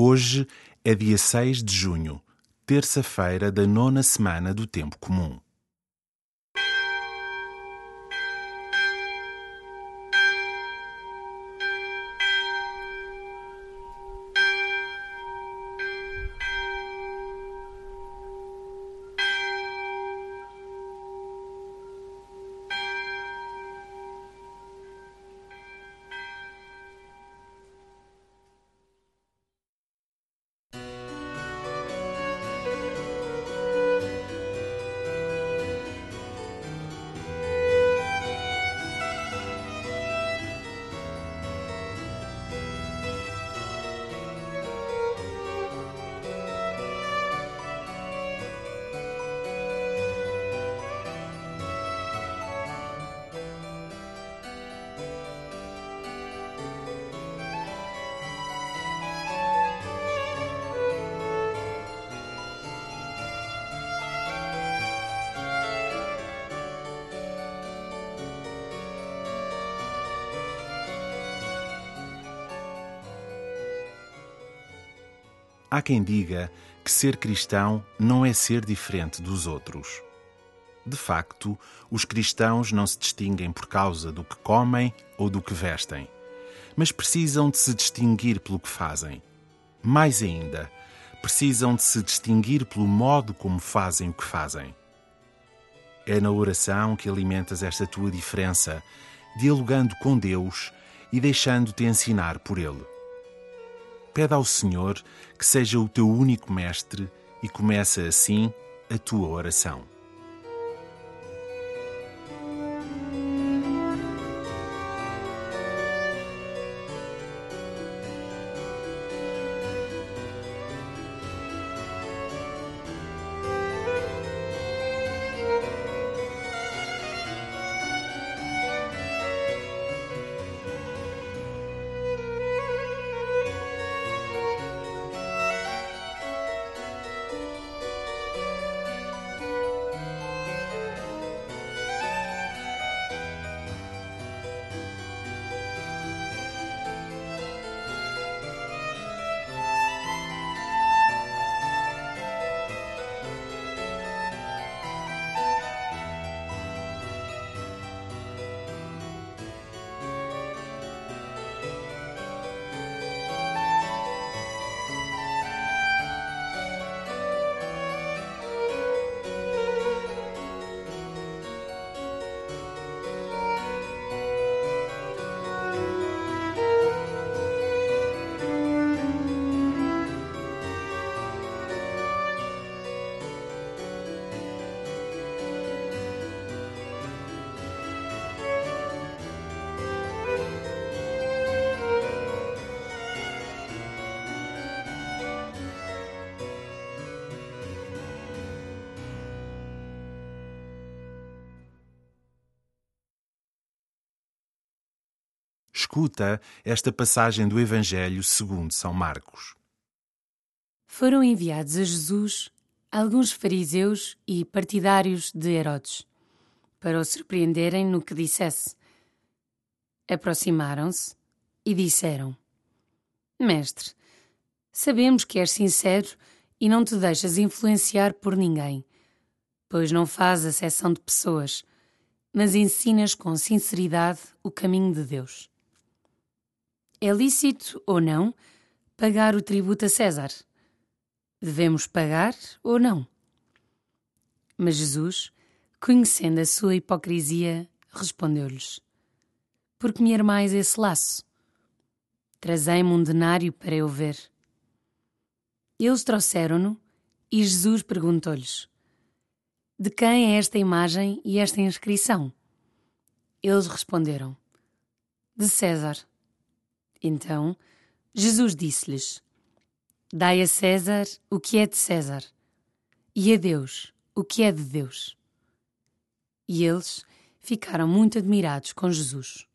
Hoje é dia 6 de junho, terça-feira da nona semana do Tempo Comum. Há quem diga que ser cristão não é ser diferente dos outros. De facto, os cristãos não se distinguem por causa do que comem ou do que vestem, mas precisam de se distinguir pelo que fazem. Mais ainda, precisam de se distinguir pelo modo como fazem o que fazem. É na oração que alimentas esta tua diferença, dialogando com Deus e deixando-te ensinar por Ele. Pede ao Senhor que seja o teu único mestre e começa assim a tua oração. Escuta esta passagem do Evangelho segundo São Marcos. Foram enviados a Jesus alguns fariseus e partidários de Herodes, para o surpreenderem no que dissesse. Aproximaram-se e disseram: Mestre, sabemos que és sincero e não te deixas influenciar por ninguém, pois não fazes acessão de pessoas, mas ensinas com sinceridade o caminho de Deus. É lícito ou não pagar o tributo a César? Devemos pagar ou não? Mas Jesus, conhecendo a sua hipocrisia, respondeu-lhes: Por que me armais esse laço? Trazei-me um denário para eu ver. Eles trouxeram-no e Jesus perguntou-lhes: De quem é esta imagem e esta inscrição? Eles responderam: De César. Então Jesus disse-lhes: Dai a César o que é de César, e a Deus o que é de Deus. E eles ficaram muito admirados com Jesus.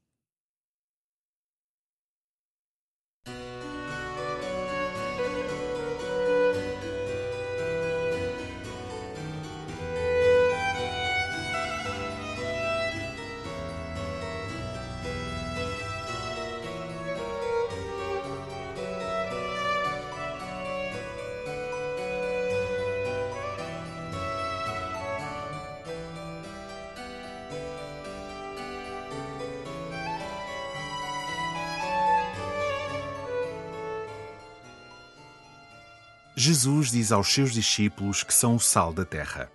Jesus diz aos seus discípulos que são o sal da terra.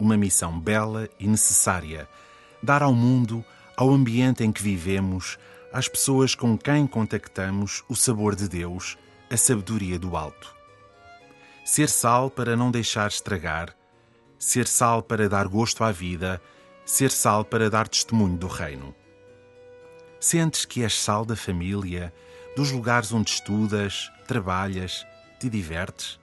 Uma missão bela e necessária: dar ao mundo, ao ambiente em que vivemos, às pessoas com quem contactamos, o sabor de Deus, a sabedoria do alto. Ser sal para não deixar estragar, ser sal para dar gosto à vida, ser sal para dar testemunho do reino. Sentes que és sal da família, dos lugares onde estudas, trabalhas, te divertes?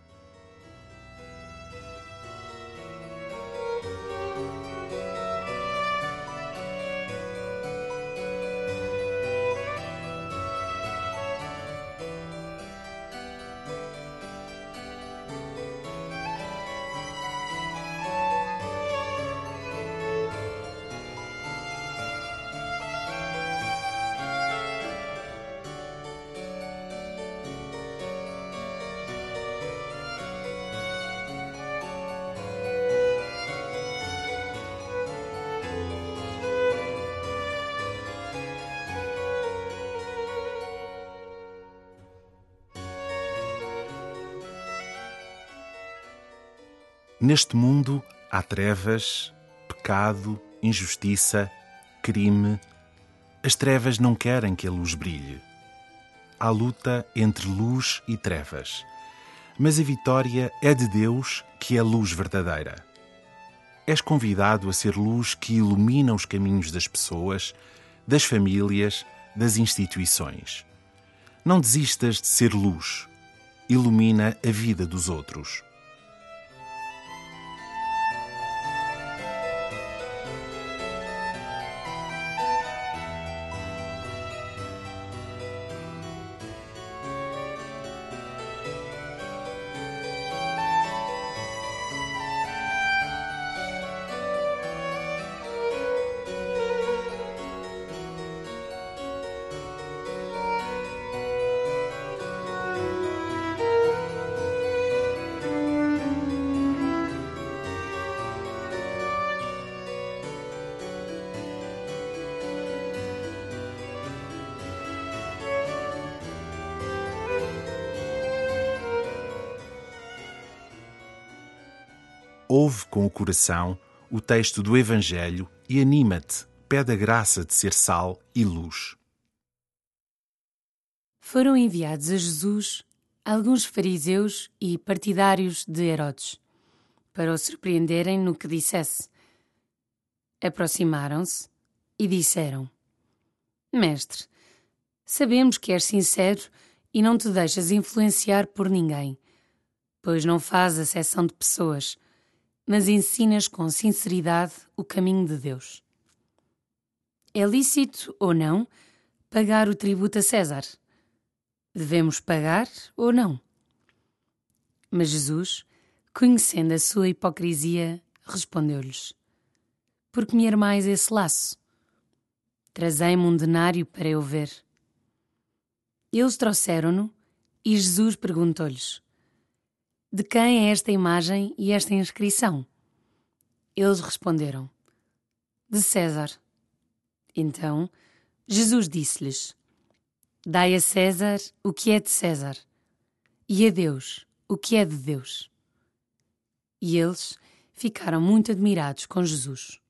Neste mundo há trevas, pecado, injustiça, crime. As trevas não querem que a luz brilhe. Há luta entre luz e trevas. Mas a vitória é de Deus, que é luz verdadeira. És convidado a ser luz que ilumina os caminhos das pessoas, das famílias, das instituições. Não desistas de ser luz. Ilumina a vida dos outros. Ouve com o coração o texto do Evangelho e anima-te, pede a graça de ser sal e luz. Foram enviados a Jesus alguns fariseus e partidários de Herodes, para o surpreenderem no que dissesse. Aproximaram-se e disseram: Mestre, sabemos que és sincero e não te deixas influenciar por ninguém, pois não fazes acessão de pessoas mas ensinas com sinceridade o caminho de Deus. É lícito ou não pagar o tributo a César? Devemos pagar ou não? Mas Jesus, conhecendo a sua hipocrisia, respondeu-lhes: Por que me armais esse laço? Trazei-me um denário para eu ver. Eles trouxeram-no e Jesus perguntou-lhes: de quem é esta imagem e esta inscrição? Eles responderam: De César. Então Jesus disse-lhes: Dai a César o que é de César, e a Deus o que é de Deus. E eles ficaram muito admirados com Jesus.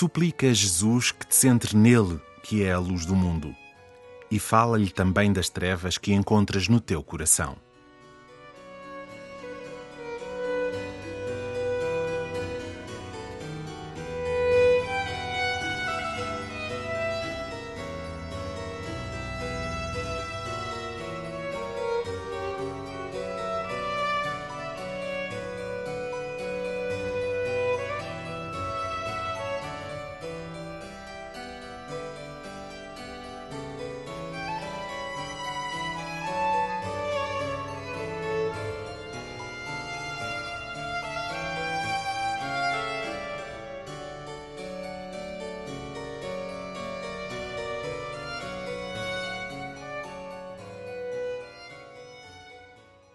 Suplica a Jesus que te centre nele, que é a luz do mundo, e fala-lhe também das trevas que encontras no teu coração.